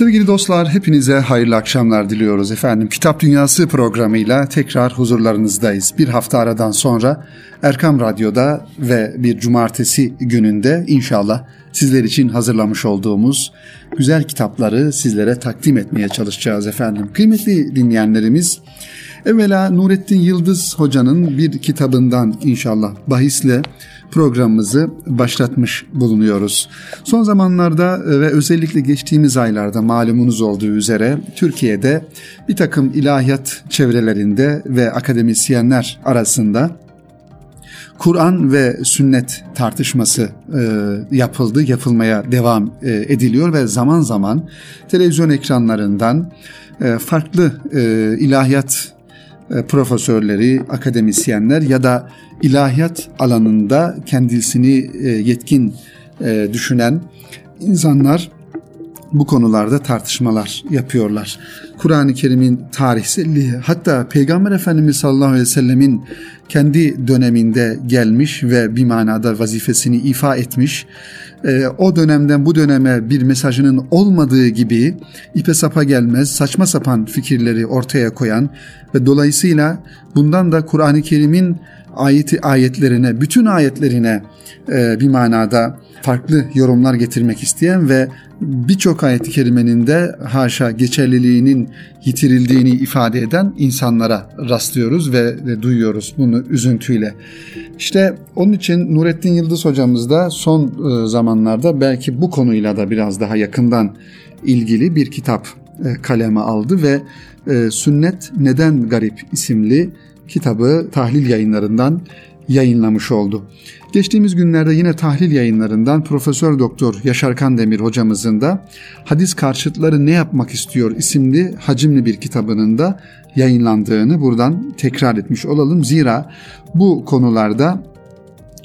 Sevgili dostlar hepinize hayırlı akşamlar diliyoruz efendim. Kitap Dünyası programıyla tekrar huzurlarınızdayız. Bir hafta aradan sonra Erkam Radyo'da ve bir cumartesi gününde inşallah sizler için hazırlamış olduğumuz güzel kitapları sizlere takdim etmeye çalışacağız efendim. Kıymetli dinleyenlerimiz evvela Nurettin Yıldız hocanın bir kitabından inşallah bahisle programımızı başlatmış bulunuyoruz. Son zamanlarda e, ve özellikle geçtiğimiz aylarda malumunuz olduğu üzere Türkiye'de bir takım ilahiyat çevrelerinde ve akademisyenler arasında Kur'an ve sünnet tartışması e, yapıldı, yapılmaya devam e, ediliyor ve zaman zaman televizyon ekranlarından e, farklı e, ilahiyat profesörleri, akademisyenler ya da ilahiyat alanında kendisini e, yetkin e, düşünen insanlar bu konularda tartışmalar yapıyorlar. Kur'an-ı Kerim'in tarihselliği hatta Peygamber Efendimiz sallallahu aleyhi ve sellemin kendi döneminde gelmiş ve bir manada vazifesini ifa etmiş. E, o dönemden bu döneme bir mesajının olmadığı gibi ipe sapa gelmez, saçma sapan fikirleri ortaya koyan ve dolayısıyla bundan da Kur'an-ı Kerim'in ayeti ayetlerine, bütün ayetlerine e, bir manada farklı yorumlar getirmek isteyen ve birçok ayet-i kerimenin de haşa geçerliliğinin yitirildiğini ifade eden insanlara rastlıyoruz ve, ve duyuyoruz bunu üzüntüyle. İşte onun için Nurettin Yıldız hocamız da son e, zamanlarda belki bu konuyla da biraz daha yakından ilgili bir kitap e, kaleme aldı ve e, Sünnet Neden Garip isimli kitabı tahlil yayınlarından yayınlamış oldu. Geçtiğimiz günlerde yine tahlil yayınlarından Profesör Doktor Yaşar Kandemir hocamızın da Hadis Karşıtları Ne Yapmak İstiyor isimli hacimli bir kitabının da yayınlandığını buradan tekrar etmiş olalım. Zira bu konularda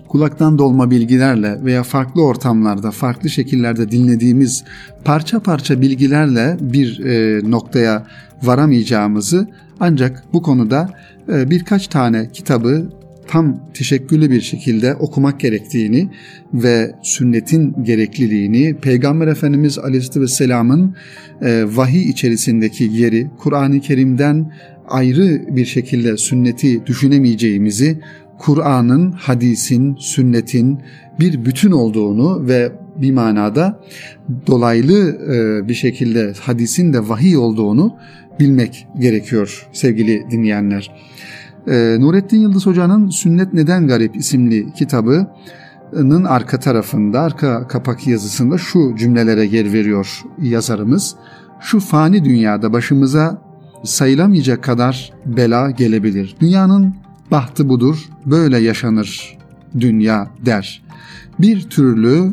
kulaktan dolma bilgilerle veya farklı ortamlarda, farklı şekillerde dinlediğimiz parça parça bilgilerle bir e, noktaya varamayacağımızı ancak bu konuda e, birkaç tane kitabı tam teşekküllü bir şekilde okumak gerektiğini ve sünnetin gerekliliğini, Peygamber Efendimiz Aleyhisselatü Vesselam'ın e, vahiy içerisindeki yeri, Kur'an-ı Kerim'den ayrı bir şekilde sünneti düşünemeyeceğimizi, Kur'an'ın, hadisin, sünnetin bir bütün olduğunu ve bir manada dolaylı e, bir şekilde hadisin de vahiy olduğunu bilmek gerekiyor sevgili dinleyenler. E, Nurettin Yıldız Hoca'nın Sünnet Neden Garip isimli kitabının arka tarafında, arka kapak yazısında şu cümlelere yer veriyor yazarımız. Şu fani dünyada başımıza sayılamayacak kadar bela gelebilir. Dünyanın bahtı budur, böyle yaşanır dünya der. Bir türlü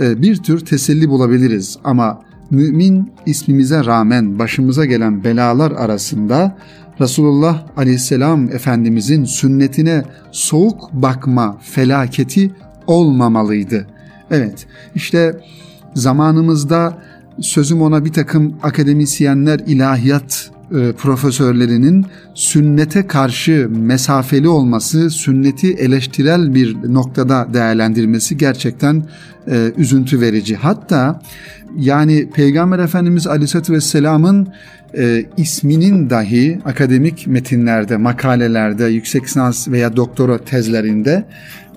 e, bir tür teselli bulabiliriz ama mümin ismimize rağmen başımıza gelen belalar arasında Resulullah aleyhisselam Efendimizin sünnetine soğuk bakma felaketi olmamalıydı. Evet işte zamanımızda sözüm ona bir takım akademisyenler ilahiyat e, profesörlerinin sünnete karşı mesafeli olması, sünneti eleştirel bir noktada değerlendirmesi gerçekten e, üzüntü verici. Hatta yani Peygamber Efendimiz Aleyhisselatü Vesselam'ın e, isminin dahi akademik metinlerde, makalelerde, yüksek lisans veya doktora tezlerinde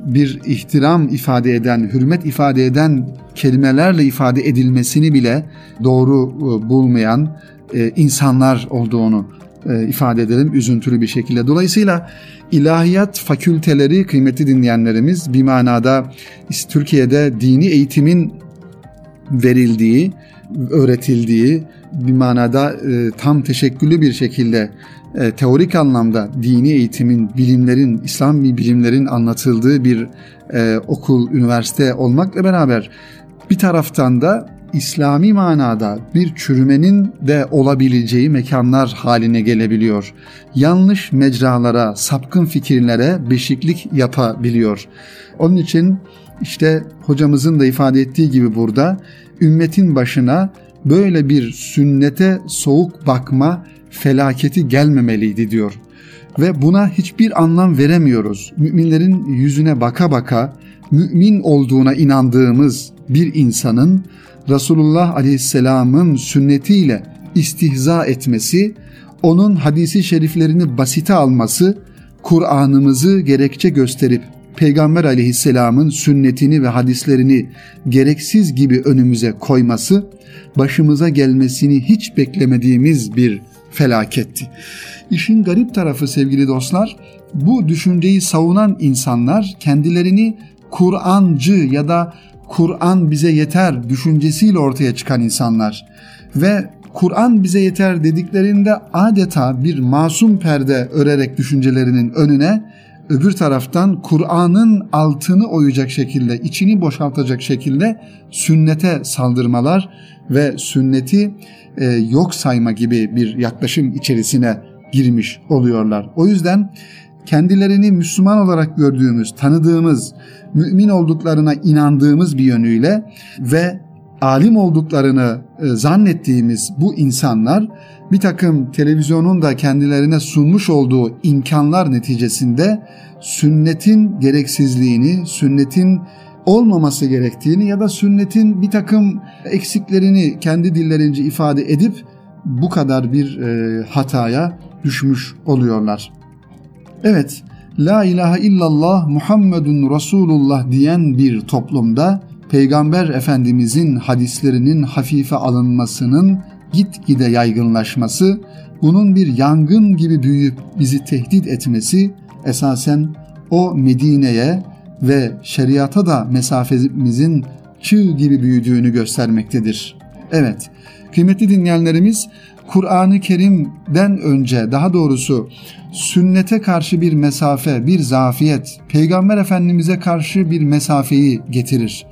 bir ihtiram ifade eden, hürmet ifade eden kelimelerle ifade edilmesini bile doğru e, bulmayan e, insanlar olduğunu e, ifade edelim üzüntülü bir şekilde. Dolayısıyla ilahiyat fakülteleri kıymetli dinleyenlerimiz bir manada Türkiye'de dini eğitimin verildiği, öğretildiği bir manada e, tam teşekküllü bir şekilde e, teorik anlamda dini eğitimin, bilimlerin, İslam bilimlerin anlatıldığı bir e, okul, üniversite olmakla beraber bir taraftan da İslami manada bir çürümenin de olabileceği mekanlar haline gelebiliyor. Yanlış mecralara, sapkın fikirlere beşiklik yapabiliyor. Onun için işte hocamızın da ifade ettiği gibi burada ümmetin başına böyle bir sünnete soğuk bakma felaketi gelmemeliydi diyor. Ve buna hiçbir anlam veremiyoruz. Müminlerin yüzüne baka baka mümin olduğuna inandığımız bir insanın Resulullah Aleyhisselam'ın sünnetiyle istihza etmesi, onun hadisi şeriflerini basite alması, Kur'an'ımızı gerekçe gösterip Peygamber aleyhisselamın sünnetini ve hadislerini gereksiz gibi önümüze koyması, başımıza gelmesini hiç beklemediğimiz bir felaketti. İşin garip tarafı sevgili dostlar, bu düşünceyi savunan insanlar kendilerini Kur'ancı ya da Kur'an bize yeter düşüncesiyle ortaya çıkan insanlar ve Kur'an bize yeter dediklerinde adeta bir masum perde örerek düşüncelerinin önüne öbür taraftan Kur'an'ın altını oyacak şekilde, içini boşaltacak şekilde sünnete saldırmalar ve sünneti e, yok sayma gibi bir yaklaşım içerisine girmiş oluyorlar. O yüzden kendilerini Müslüman olarak gördüğümüz, tanıdığımız, mümin olduklarına inandığımız bir yönüyle ve alim olduklarını e, zannettiğimiz bu insanlar bir takım televizyonun da kendilerine sunmuş olduğu imkanlar neticesinde sünnetin gereksizliğini, sünnetin olmaması gerektiğini ya da sünnetin bir takım eksiklerini kendi dillerince ifade edip bu kadar bir e, hataya düşmüş oluyorlar. Evet, La ilahe illallah Muhammedun Resulullah diyen bir toplumda Peygamber Efendimizin hadislerinin hafife alınmasının gitgide yaygınlaşması, bunun bir yangın gibi büyüyüp bizi tehdit etmesi esasen o Medine'ye ve şeriata da mesafemizin çığ gibi büyüdüğünü göstermektedir. Evet, kıymetli dinleyenlerimiz Kur'an-ı Kerim'den önce daha doğrusu sünnete karşı bir mesafe, bir zafiyet, Peygamber Efendimiz'e karşı bir mesafeyi getirir.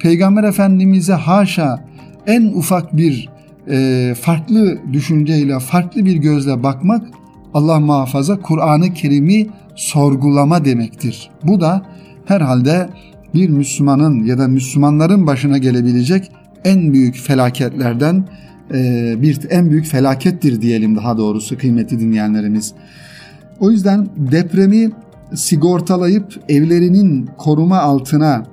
Peygamber Efendimiz'e haşa en ufak bir e, farklı düşünceyle, farklı bir gözle bakmak Allah muhafaza Kur'an-ı Kerim'i sorgulama demektir. Bu da herhalde bir Müslümanın ya da Müslümanların başına gelebilecek en büyük felaketlerden e, bir en büyük felakettir diyelim daha doğrusu kıymetli dinleyenlerimiz. O yüzden depremi sigortalayıp evlerinin koruma altına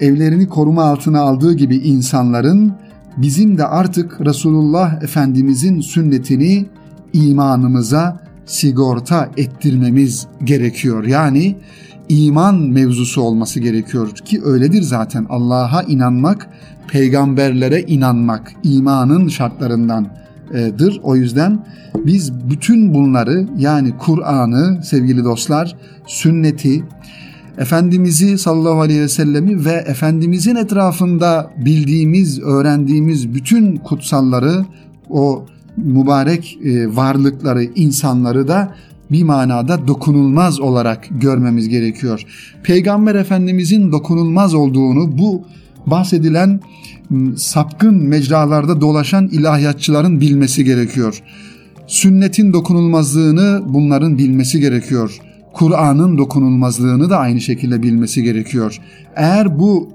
evlerini koruma altına aldığı gibi insanların bizim de artık Resulullah Efendimizin sünnetini imanımıza sigorta ettirmemiz gerekiyor. Yani iman mevzusu olması gerekiyor ki öyledir zaten. Allah'a inanmak, peygamberlere inanmak imanın şartlarındandır. O yüzden biz bütün bunları yani Kur'an'ı sevgili dostlar, sünneti, Efendimiz'i sallallahu aleyhi ve sellemi ve Efendimizin etrafında bildiğimiz, öğrendiğimiz bütün kutsalları, o mübarek e, varlıkları, insanları da bir manada dokunulmaz olarak görmemiz gerekiyor. Peygamber Efendimizin dokunulmaz olduğunu bu bahsedilen sapkın mecralarda dolaşan ilahiyatçıların bilmesi gerekiyor. Sünnetin dokunulmazlığını bunların bilmesi gerekiyor. Kur'an'ın dokunulmazlığını da aynı şekilde bilmesi gerekiyor. Eğer bu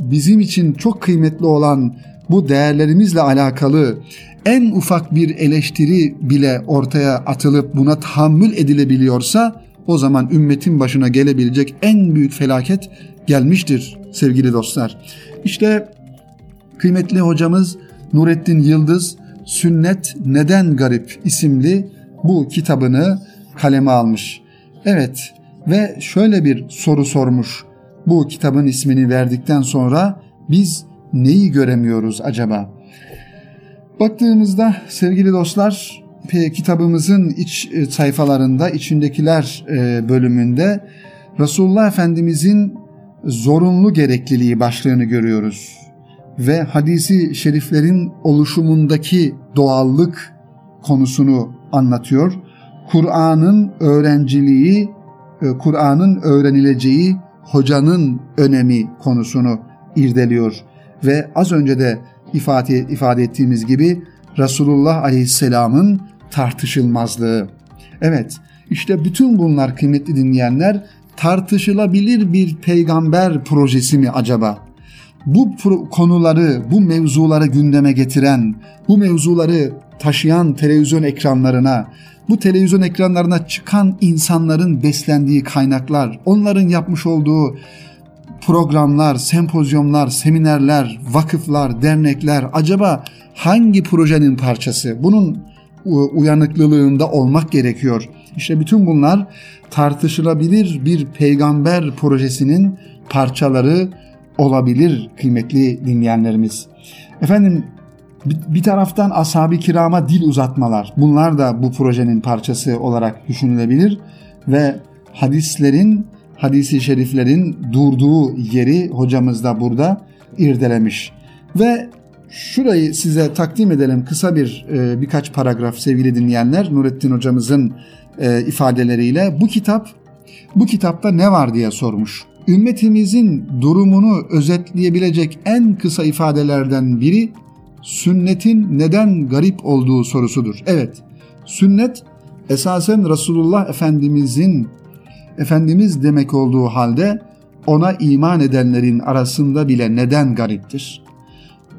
bizim için çok kıymetli olan bu değerlerimizle alakalı en ufak bir eleştiri bile ortaya atılıp buna tahammül edilebiliyorsa o zaman ümmetin başına gelebilecek en büyük felaket gelmiştir sevgili dostlar. İşte kıymetli hocamız Nurettin Yıldız Sünnet Neden Garip isimli bu kitabını kaleme almış. Evet ve şöyle bir soru sormuş. Bu kitabın ismini verdikten sonra biz neyi göremiyoruz acaba? Baktığımızda sevgili dostlar kitabımızın iç e, sayfalarında içindekiler e, bölümünde Resulullah Efendimizin zorunlu gerekliliği başlığını görüyoruz ve hadisi şeriflerin oluşumundaki doğallık konusunu anlatıyor. Kur'an'ın öğrenciliği, e, Kur'an'ın öğrenileceği hocanın önemi konusunu irdeliyor ve az önce de ifade, ifade ettiğimiz gibi Resulullah Aleyhisselam'ın tartışılmazlığı. Evet, işte bütün bunlar kıymetli dinleyenler tartışılabilir bir peygamber projesi mi acaba? Bu konuları, bu mevzuları gündeme getiren, bu mevzuları taşıyan televizyon ekranlarına, bu televizyon ekranlarına çıkan insanların beslendiği kaynaklar, onların yapmış olduğu programlar, sempozyumlar, seminerler, vakıflar, dernekler acaba hangi projenin parçası? Bunun uyanıklılığında olmak gerekiyor. İşte bütün bunlar tartışılabilir bir peygamber projesinin parçaları olabilir kıymetli dinleyenlerimiz. Efendim bir taraftan ashab-ı kirama dil uzatmalar. Bunlar da bu projenin parçası olarak düşünülebilir ve hadislerin, hadisi şeriflerin durduğu yeri hocamız da burada irdelemiş. Ve şurayı size takdim edelim kısa bir e, birkaç paragraf sevgili dinleyenler Nurettin hocamızın e, ifadeleriyle bu kitap bu kitapta ne var diye sormuş. Ümmetimizin durumunu özetleyebilecek en kısa ifadelerden biri sünnetin neden garip olduğu sorusudur. Evet, sünnet esasen Resulullah Efendimizin Efendimiz demek olduğu halde ona iman edenlerin arasında bile neden gariptir?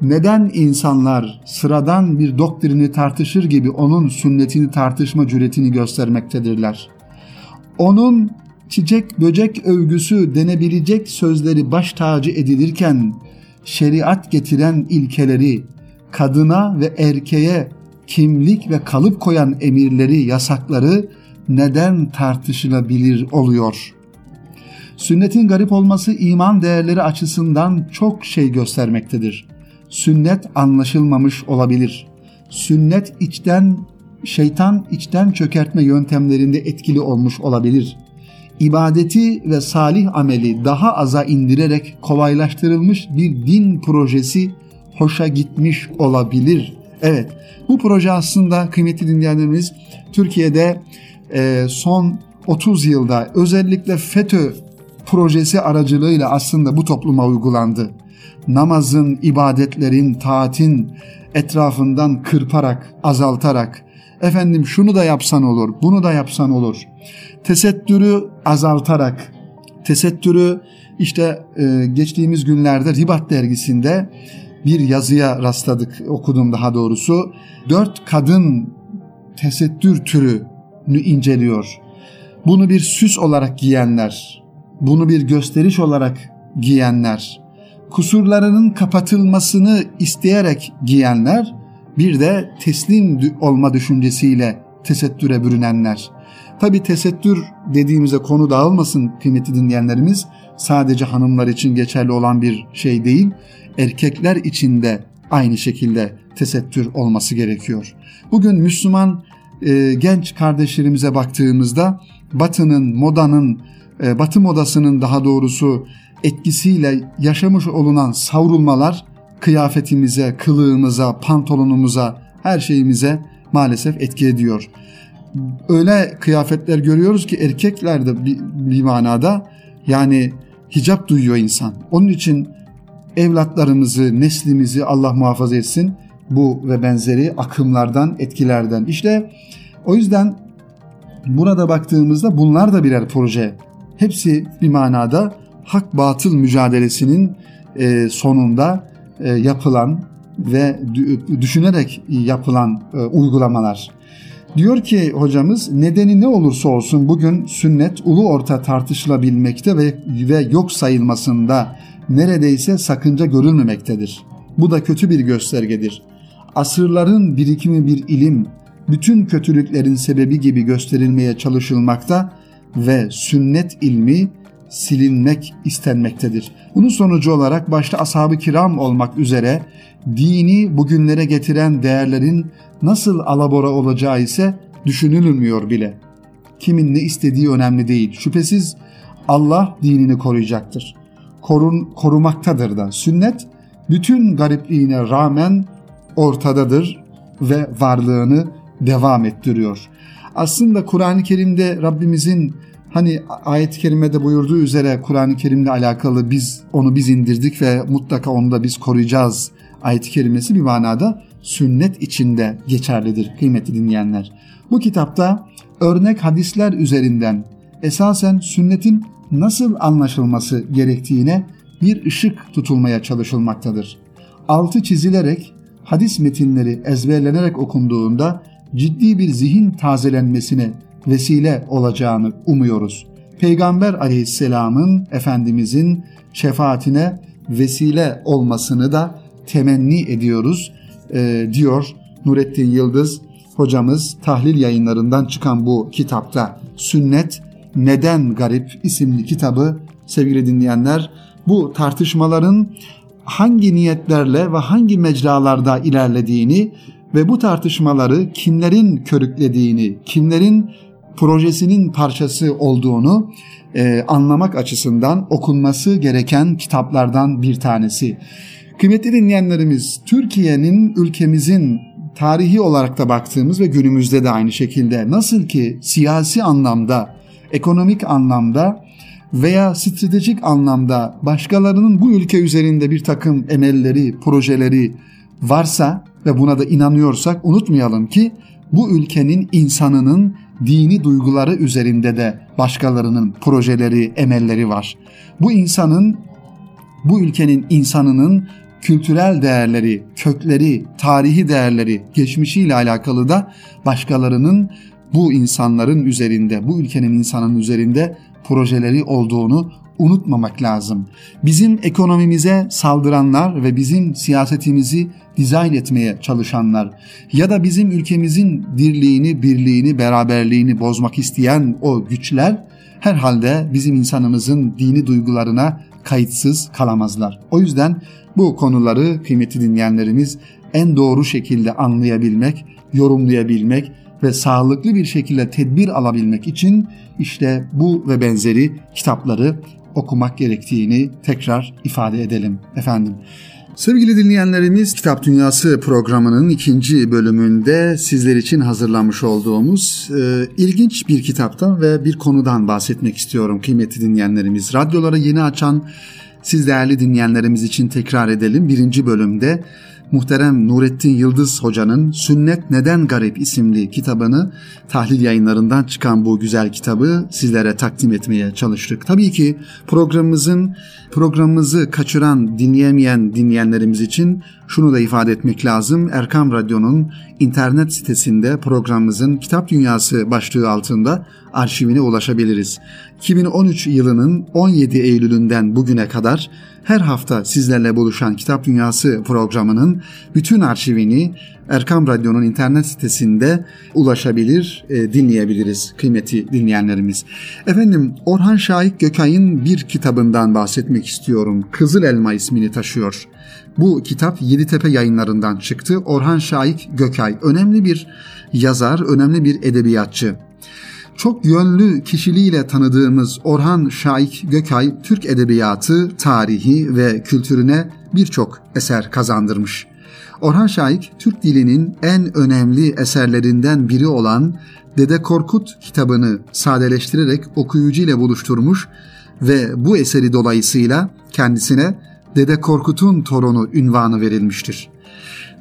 Neden insanlar sıradan bir doktrini tartışır gibi onun sünnetini tartışma cüretini göstermektedirler? Onun çiçek böcek övgüsü denebilecek sözleri baş tacı edilirken şeriat getiren ilkeleri kadına ve erkeğe kimlik ve kalıp koyan emirleri, yasakları neden tartışılabilir oluyor? Sünnetin garip olması iman değerleri açısından çok şey göstermektedir. Sünnet anlaşılmamış olabilir. Sünnet içten şeytan içten çökertme yöntemlerinde etkili olmuş olabilir. İbadeti ve salih ameli daha aza indirerek kolaylaştırılmış bir din projesi hoşa gitmiş olabilir. Evet bu proje aslında kıymetli dinleyenlerimiz Türkiye'de e, son 30 yılda özellikle FETÖ projesi aracılığıyla aslında bu topluma uygulandı. Namazın, ibadetlerin, taatin etrafından kırparak, azaltarak, efendim şunu da yapsan olur, bunu da yapsan olur. Tesettürü azaltarak, tesettürü işte e, geçtiğimiz günlerde Ribat dergisinde bir yazıya rastladık, okudum daha doğrusu. Dört kadın tesettür türünü inceliyor. Bunu bir süs olarak giyenler, bunu bir gösteriş olarak giyenler, kusurlarının kapatılmasını isteyerek giyenler, bir de teslim olma düşüncesiyle tesettüre bürünenler. Tabi tesettür dediğimize konu dağılmasın kıymetli dinleyenlerimiz. Sadece hanımlar için geçerli olan bir şey değil erkekler için de aynı şekilde tesettür olması gerekiyor. Bugün Müslüman e, genç kardeşlerimize baktığımızda Batı'nın, modanın, e, Batı modasının daha doğrusu etkisiyle yaşamış olunan savrulmalar kıyafetimize, kılığımıza, pantolonumuza, her şeyimize maalesef etki ediyor. Öyle kıyafetler görüyoruz ki erkekler de bir, bir manada yani hicap duyuyor insan. Onun için evlatlarımızı, neslimizi Allah muhafaza etsin bu ve benzeri akımlardan, etkilerden. İşte o yüzden burada baktığımızda bunlar da birer proje. Hepsi bir manada hak batıl mücadelesinin e, sonunda yapılan ve düşünerek yapılan e, uygulamalar. Diyor ki hocamız nedeni ne olursa olsun bugün sünnet ulu orta tartışılabilmekte ve, ve yok sayılmasında neredeyse sakınca görülmemektedir. Bu da kötü bir göstergedir. Asırların birikimi bir ilim, bütün kötülüklerin sebebi gibi gösterilmeye çalışılmakta ve sünnet ilmi silinmek istenmektedir. Bunun sonucu olarak başta ashab-ı kiram olmak üzere dini bugünlere getiren değerlerin nasıl alabora olacağı ise düşünülmüyor bile. Kimin ne istediği önemli değil. Şüphesiz Allah dinini koruyacaktır korun, korumaktadır da. Sünnet bütün garipliğine rağmen ortadadır ve varlığını devam ettiriyor. Aslında Kur'an-ı Kerim'de Rabbimizin hani ayet-i kerimede buyurduğu üzere Kur'an-ı Kerim'le alakalı biz onu biz indirdik ve mutlaka onu da biz koruyacağız ayet-i kerimesi bir manada sünnet içinde geçerlidir kıymetli dinleyenler. Bu kitapta örnek hadisler üzerinden esasen sünnetin nasıl anlaşılması gerektiğine bir ışık tutulmaya çalışılmaktadır. Altı çizilerek hadis metinleri ezberlenerek okunduğunda ciddi bir zihin tazelenmesine vesile olacağını umuyoruz. Peygamber aleyhisselamın Efendimizin şefaatine vesile olmasını da temenni ediyoruz e, diyor Nurettin Yıldız hocamız tahlil yayınlarından çıkan bu kitapta Sünnet Neden Garip isimli kitabı sevgili dinleyenler bu tartışmaların hangi niyetlerle ve hangi mecralarda ilerlediğini ve bu tartışmaları kimlerin körüklediğini, kimlerin projesinin parçası olduğunu e, anlamak açısından okunması gereken kitaplardan bir tanesi. Kıymetli dinleyenlerimiz, Türkiye'nin ülkemizin tarihi olarak da baktığımız ve günümüzde de aynı şekilde nasıl ki siyasi anlamda, ekonomik anlamda veya stratejik anlamda başkalarının bu ülke üzerinde bir takım emelleri, projeleri varsa ve buna da inanıyorsak unutmayalım ki bu ülkenin insanının dini duyguları üzerinde de başkalarının projeleri, emelleri var. Bu insanın, bu ülkenin insanının kültürel değerleri, kökleri, tarihi değerleri, geçmişiyle alakalı da başkalarının bu insanların üzerinde, bu ülkenin insanın üzerinde projeleri olduğunu unutmamak lazım. Bizim ekonomimize saldıranlar ve bizim siyasetimizi dizayn etmeye çalışanlar ya da bizim ülkemizin dirliğini, birliğini, beraberliğini bozmak isteyen o güçler herhalde bizim insanımızın dini duygularına kayıtsız kalamazlar. O yüzden bu konuları kıymetli dinleyenlerimiz en doğru şekilde anlayabilmek, yorumlayabilmek ve sağlıklı bir şekilde tedbir alabilmek için işte bu ve benzeri kitapları okumak gerektiğini tekrar ifade edelim efendim. Sevgili dinleyenlerimiz Kitap Dünyası programının ikinci bölümünde sizler için hazırlamış olduğumuz e, ilginç bir kitaptan ve bir konudan bahsetmek istiyorum kıymetli dinleyenlerimiz. Radyolara yeni açan siz değerli dinleyenlerimiz için tekrar edelim. Birinci bölümde muhterem Nurettin Yıldız Hoca'nın Sünnet Neden Garip isimli kitabını tahlil yayınlarından çıkan bu güzel kitabı sizlere takdim etmeye çalıştık. Tabii ki programımızın programımızı kaçıran, dinleyemeyen dinleyenlerimiz için şunu da ifade etmek lazım. Erkam Radyo'nun internet sitesinde programımızın Kitap Dünyası başlığı altında arşivine ulaşabiliriz. 2013 yılının 17 Eylül'ünden bugüne kadar her hafta sizlerle buluşan Kitap Dünyası programının bütün arşivini Erkam Radyo'nun internet sitesinde ulaşabilir, e, dinleyebiliriz kıymeti dinleyenlerimiz. Efendim Orhan Şahik Gökay'ın bir kitabından bahsetmek istiyorum. Kızıl Elma ismini taşıyor. Bu kitap Yeditepe yayınlarından çıktı. Orhan Şahik Gökay önemli bir yazar, önemli bir edebiyatçı. Çok yönlü kişiliğiyle tanıdığımız Orhan Şahik Gökay, Türk edebiyatı, tarihi ve kültürüne birçok eser kazandırmış. Orhan Şahik, Türk dilinin en önemli eserlerinden biri olan Dede Korkut kitabını sadeleştirerek okuyucu ile buluşturmuş ve bu eseri dolayısıyla kendisine Dede Korkut'un torunu ünvanı verilmiştir.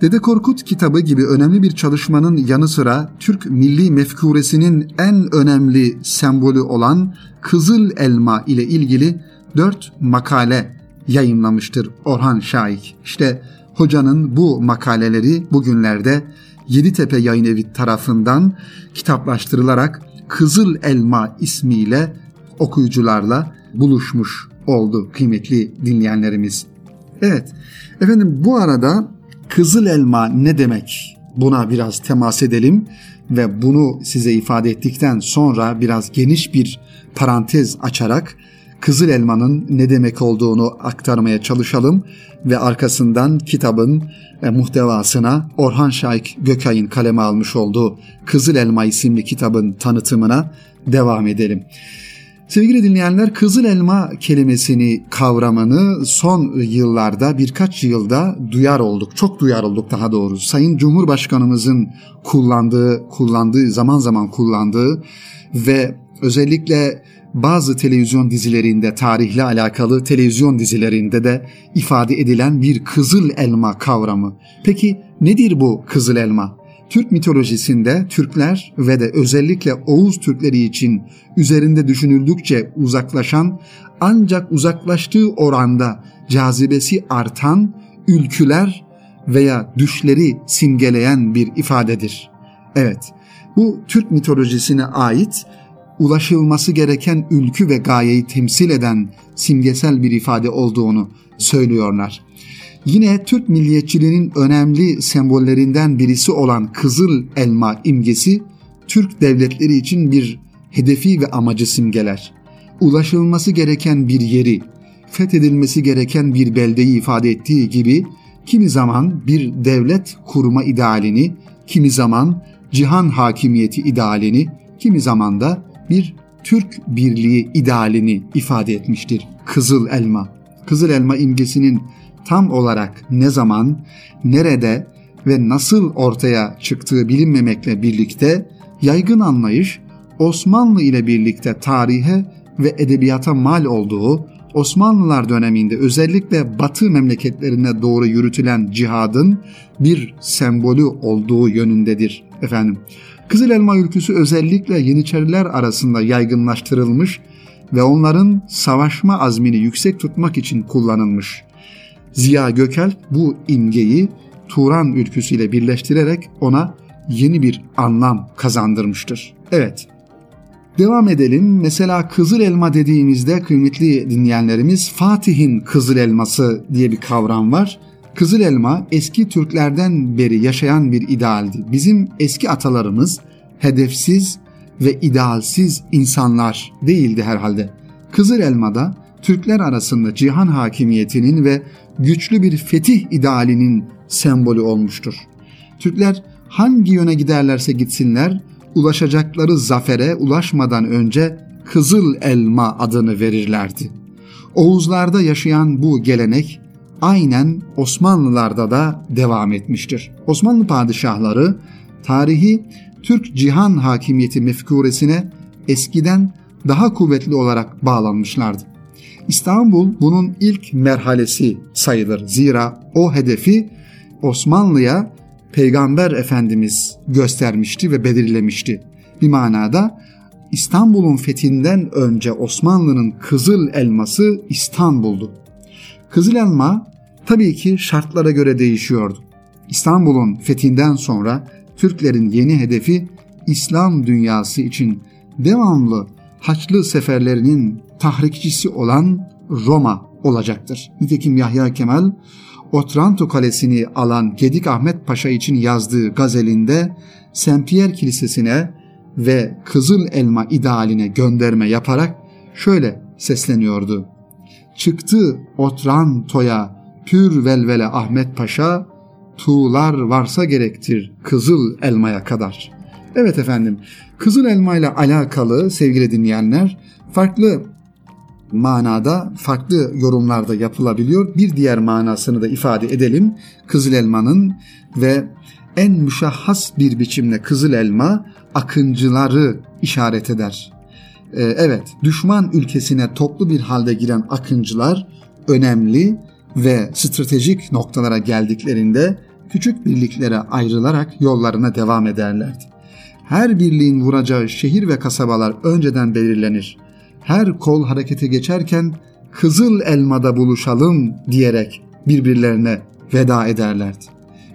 Dede Korkut kitabı gibi önemli bir çalışmanın yanı sıra Türk milli mefkuresinin en önemli sembolü olan Kızıl Elma ile ilgili dört makale yayınlamıştır Orhan Şahik. İşte hocanın bu makaleleri bugünlerde Yeditepe Yayın Evi tarafından kitaplaştırılarak Kızıl Elma ismiyle okuyucularla buluşmuş oldu kıymetli dinleyenlerimiz. Evet efendim bu arada Kızıl elma ne demek? Buna biraz temas edelim ve bunu size ifade ettikten sonra biraz geniş bir parantez açarak kızıl elmanın ne demek olduğunu aktarmaya çalışalım ve arkasından kitabın e, muhtevasına Orhan Şahik Gökay'ın kaleme almış olduğu Kızıl Elma isimli kitabın tanıtımına devam edelim. Sevgili dinleyenler kızıl elma kelimesini kavramını son yıllarda birkaç yılda duyar olduk. Çok duyar olduk daha doğrusu. Sayın Cumhurbaşkanımızın kullandığı, kullandığı zaman zaman kullandığı ve özellikle bazı televizyon dizilerinde tarihle alakalı televizyon dizilerinde de ifade edilen bir kızıl elma kavramı. Peki nedir bu kızıl elma? Türk mitolojisinde Türkler ve de özellikle Oğuz Türkleri için üzerinde düşünüldükçe uzaklaşan ancak uzaklaştığı oranda cazibesi artan ülküler veya düşleri simgeleyen bir ifadedir. Evet, bu Türk mitolojisine ait ulaşılması gereken ülkü ve gayeyi temsil eden simgesel bir ifade olduğunu söylüyorlar. Yine Türk milliyetçiliğinin önemli sembollerinden birisi olan kızıl elma imgesi Türk devletleri için bir hedefi ve amacı simgeler. Ulaşılması gereken bir yeri, fethedilmesi gereken bir beldeyi ifade ettiği gibi kimi zaman bir devlet kurma idealini, kimi zaman cihan hakimiyeti idealini, kimi zaman da bir Türk birliği idealini ifade etmiştir Kızıl Elma. Kızıl Elma imgesinin tam olarak ne zaman, nerede ve nasıl ortaya çıktığı bilinmemekle birlikte yaygın anlayış Osmanlı ile birlikte tarihe ve edebiyata mal olduğu Osmanlılar döneminde özellikle Batı memleketlerine doğru yürütülen cihadın bir sembolü olduğu yönündedir efendim. Kızıl Elma ülküsü özellikle Yeniçeriler arasında yaygınlaştırılmış ve onların savaşma azmini yüksek tutmak için kullanılmış. Ziya Gökalp bu imgeyi Turan ülküsüyle birleştirerek ona yeni bir anlam kazandırmıştır. Evet, Devam edelim. Mesela kızıl elma dediğimizde kıymetli dinleyenlerimiz Fatih'in kızıl elması diye bir kavram var. Kızıl elma eski Türklerden beri yaşayan bir idealdi. Bizim eski atalarımız hedefsiz ve idealsiz insanlar değildi herhalde. Kızıl elmada Türkler arasında cihan hakimiyetinin ve güçlü bir fetih idealinin sembolü olmuştur. Türkler hangi yöne giderlerse gitsinler ulaşacakları zafere ulaşmadan önce Kızıl Elma adını verirlerdi. Oğuzlarda yaşayan bu gelenek aynen Osmanlılarda da devam etmiştir. Osmanlı padişahları tarihi Türk cihan hakimiyeti mefkuresine eskiden daha kuvvetli olarak bağlanmışlardı. İstanbul bunun ilk merhalesi sayılır. Zira o hedefi Osmanlı'ya Peygamber Efendimiz göstermişti ve belirlemişti. Bir manada İstanbul'un fethinden önce Osmanlı'nın kızıl elması İstanbul'du. Kızıl elma tabii ki şartlara göre değişiyordu. İstanbul'un fethinden sonra Türklerin yeni hedefi İslam dünyası için devamlı Haçlı seferlerinin tahrikçisi olan Roma olacaktır. Nitekim Yahya Kemal Otranto Kalesi'ni alan Gedik Ahmet Paşa için yazdığı gazelinde Saint Pierre Kilisesi'ne ve Kızıl Elma idealine gönderme yaparak şöyle sesleniyordu. Çıktı Otranto'ya pür velvele Ahmet Paşa, tuğlar varsa gerektir Kızıl Elma'ya kadar. Evet efendim, Kızıl Elma ile alakalı sevgili dinleyenler farklı manada farklı yorumlarda yapılabiliyor. Bir diğer manasını da ifade edelim. Kızıl elmanın ve en müşahhas bir biçimde kızıl elma akıncıları işaret eder. Ee, evet, düşman ülkesine toplu bir halde giren akıncılar önemli ve stratejik noktalara geldiklerinde küçük birliklere ayrılarak yollarına devam ederlerdi. Her birliğin vuracağı şehir ve kasabalar önceden belirlenir her kol harekete geçerken Kızıl Elma'da buluşalım diyerek birbirlerine veda ederlerdi.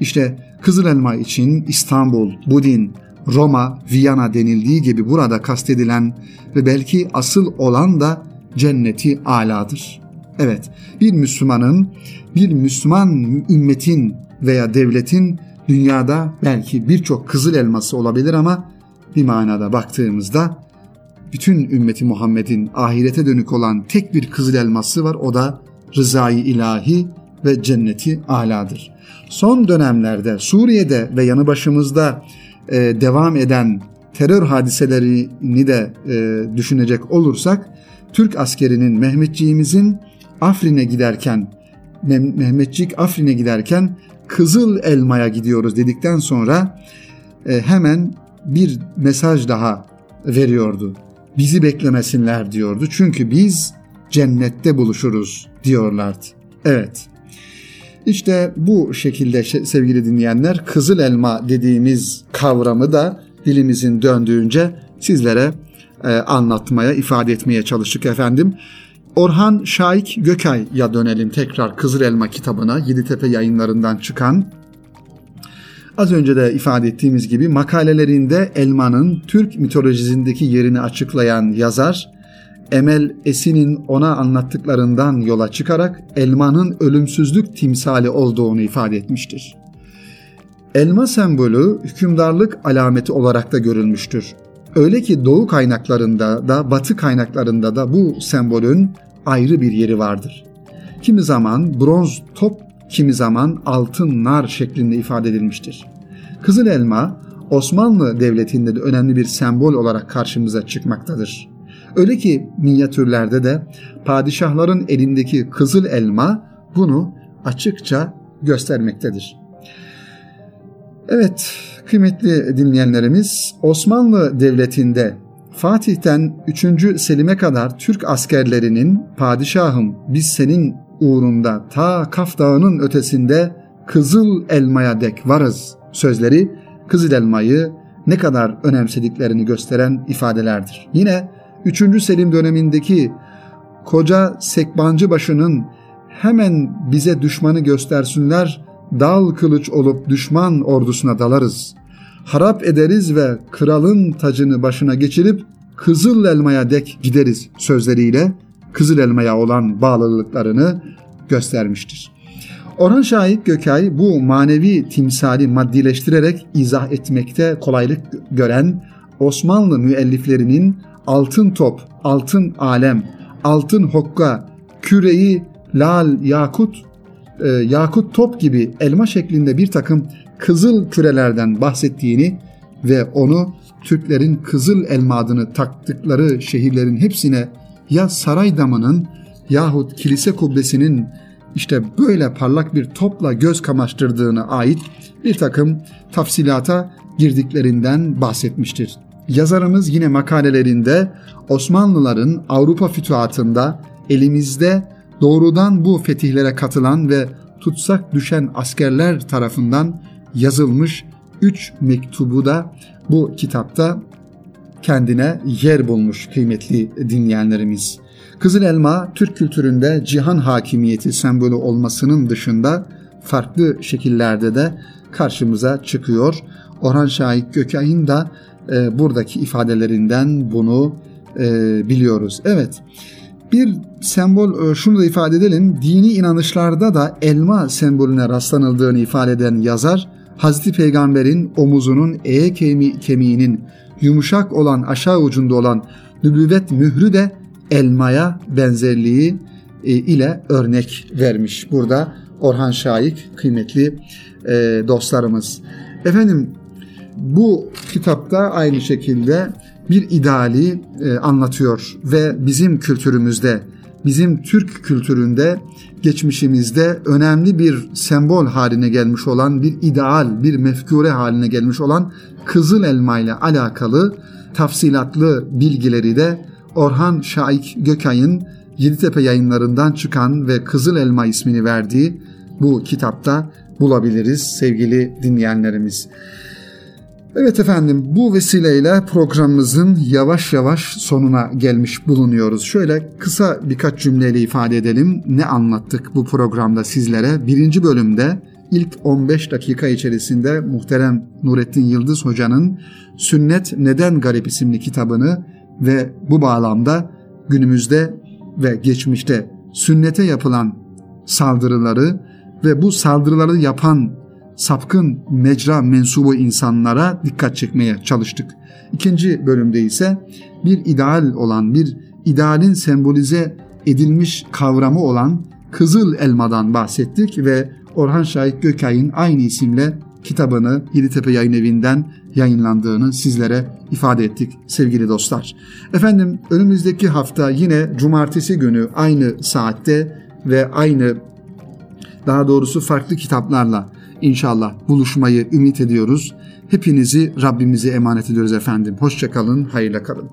İşte Kızıl Elma için İstanbul, Budin, Roma, Viyana denildiği gibi burada kastedilen ve belki asıl olan da cenneti aladır. Evet, bir Müslümanın, bir Müslüman ümmetin veya devletin dünyada belki birçok kızıl elması olabilir ama bir manada baktığımızda bütün ümmeti Muhammed'in ahirete dönük olan tek bir kızıl elması var. O da rızayı ilahi ve cenneti aladır. Son dönemlerde Suriye'de ve yanı başımızda e, devam eden terör hadiselerini de e, düşünecek olursak Türk askerinin Mehmetçiğimizin Afrin'e giderken Mehmetçik Afrin'e giderken Kızıl Elma'ya gidiyoruz dedikten sonra e, hemen bir mesaj daha veriyordu bizi beklemesinler diyordu. Çünkü biz cennette buluşuruz diyorlardı. Evet. İşte bu şekilde sevgili dinleyenler kızıl elma dediğimiz kavramı da dilimizin döndüğünce sizlere e, anlatmaya, ifade etmeye çalıştık efendim. Orhan Şahik Gökay'a dönelim tekrar Kızıl Elma kitabına Yeditepe yayınlarından çıkan. Az önce de ifade ettiğimiz gibi makalelerinde elmanın Türk mitolojisindeki yerini açıklayan yazar, Emel Esin'in ona anlattıklarından yola çıkarak elmanın ölümsüzlük timsali olduğunu ifade etmiştir. Elma sembolü hükümdarlık alameti olarak da görülmüştür. Öyle ki doğu kaynaklarında da batı kaynaklarında da bu sembolün ayrı bir yeri vardır. Kimi zaman bronz top, kimi zaman altın nar şeklinde ifade edilmiştir. Kızıl elma Osmanlı Devleti'nde de önemli bir sembol olarak karşımıza çıkmaktadır. Öyle ki minyatürlerde de padişahların elindeki kızıl elma bunu açıkça göstermektedir. Evet, kıymetli dinleyenlerimiz Osmanlı Devleti'nde Fatih'ten 3. Selim'e kadar Türk askerlerinin padişahım biz senin uğrunda ta Kaf Dağı'nın ötesinde Kızıl Elma'ya dek varız sözleri Kızıl Elma'yı ne kadar önemsediklerini gösteren ifadelerdir. Yine 3. Selim dönemindeki koca Sekbancı başının hemen bize düşmanı göstersinler dal kılıç olup düşman ordusuna dalarız. Harap ederiz ve kralın tacını başına geçirip Kızıl Elma'ya dek gideriz sözleriyle Kızıl Elma'ya olan bağlılıklarını göstermiştir. Orhan Şahit Gökay bu manevi timsali maddileştirerek izah etmekte kolaylık gören Osmanlı müelliflerinin altın top, altın alem, altın hokka, küreyi, lal, yakut e, yakut top gibi elma şeklinde bir takım kızıl kürelerden bahsettiğini ve onu Türklerin kızıl elma adını taktıkları şehirlerin hepsine ya saray damının yahut kilise kubbesinin işte böyle parlak bir topla göz kamaştırdığına ait bir takım tafsilata girdiklerinden bahsetmiştir. Yazarımız yine makalelerinde Osmanlıların Avrupa fütuhatında elimizde doğrudan bu fetihlere katılan ve tutsak düşen askerler tarafından yazılmış üç mektubu da bu kitapta kendine yer bulmuş kıymetli dinleyenlerimiz. Kızıl elma Türk kültüründe cihan hakimiyeti sembolü olmasının dışında farklı şekillerde de karşımıza çıkıyor. Orhan Şahit Gökay'ın da e, buradaki ifadelerinden bunu e, biliyoruz. Evet bir sembol e, şunu da ifade edelim. Dini inanışlarda da elma sembolüne rastlanıldığını ifade eden yazar, Hazreti Peygamber'in omuzunun kemi, kemiğinin yumuşak olan aşağı ucunda olan nübüvvet mührü de elmaya benzerliği e, ile örnek vermiş. Burada Orhan Şahik kıymetli e, dostlarımız. Efendim bu kitapta aynı şekilde bir ideali e, anlatıyor ve bizim kültürümüzde, bizim Türk kültüründe, geçmişimizde önemli bir sembol haline gelmiş olan bir ideal, bir mefkure haline gelmiş olan Kızıl Elma ile alakalı tafsilatlı bilgileri de Orhan Şaik Gökay'ın Yeditepe yayınlarından çıkan ve Kızıl Elma ismini verdiği bu kitapta bulabiliriz sevgili dinleyenlerimiz. Evet efendim bu vesileyle programımızın yavaş yavaş sonuna gelmiş bulunuyoruz. Şöyle kısa birkaç cümleyle ifade edelim ne anlattık bu programda sizlere. Birinci bölümde ilk 15 dakika içerisinde muhterem Nurettin Yıldız Hoca'nın Sünnet Neden Garip isimli kitabını ve bu bağlamda günümüzde ve geçmişte sünnete yapılan saldırıları ve bu saldırıları yapan sapkın mecra mensubu insanlara dikkat çekmeye çalıştık. İkinci bölümde ise bir ideal olan, bir idealin sembolize edilmiş kavramı olan Kızıl Elma'dan bahsettik ve Orhan Şahit Gökay'ın aynı isimle kitabını Yeditepe Yayın Evi'nden yayınlandığını sizlere ifade ettik sevgili dostlar. Efendim önümüzdeki hafta yine cumartesi günü aynı saatte ve aynı daha doğrusu farklı kitaplarla inşallah buluşmayı ümit ediyoruz. Hepinizi Rabbimize emanet ediyoruz efendim. Hoşçakalın, hayırla kalın.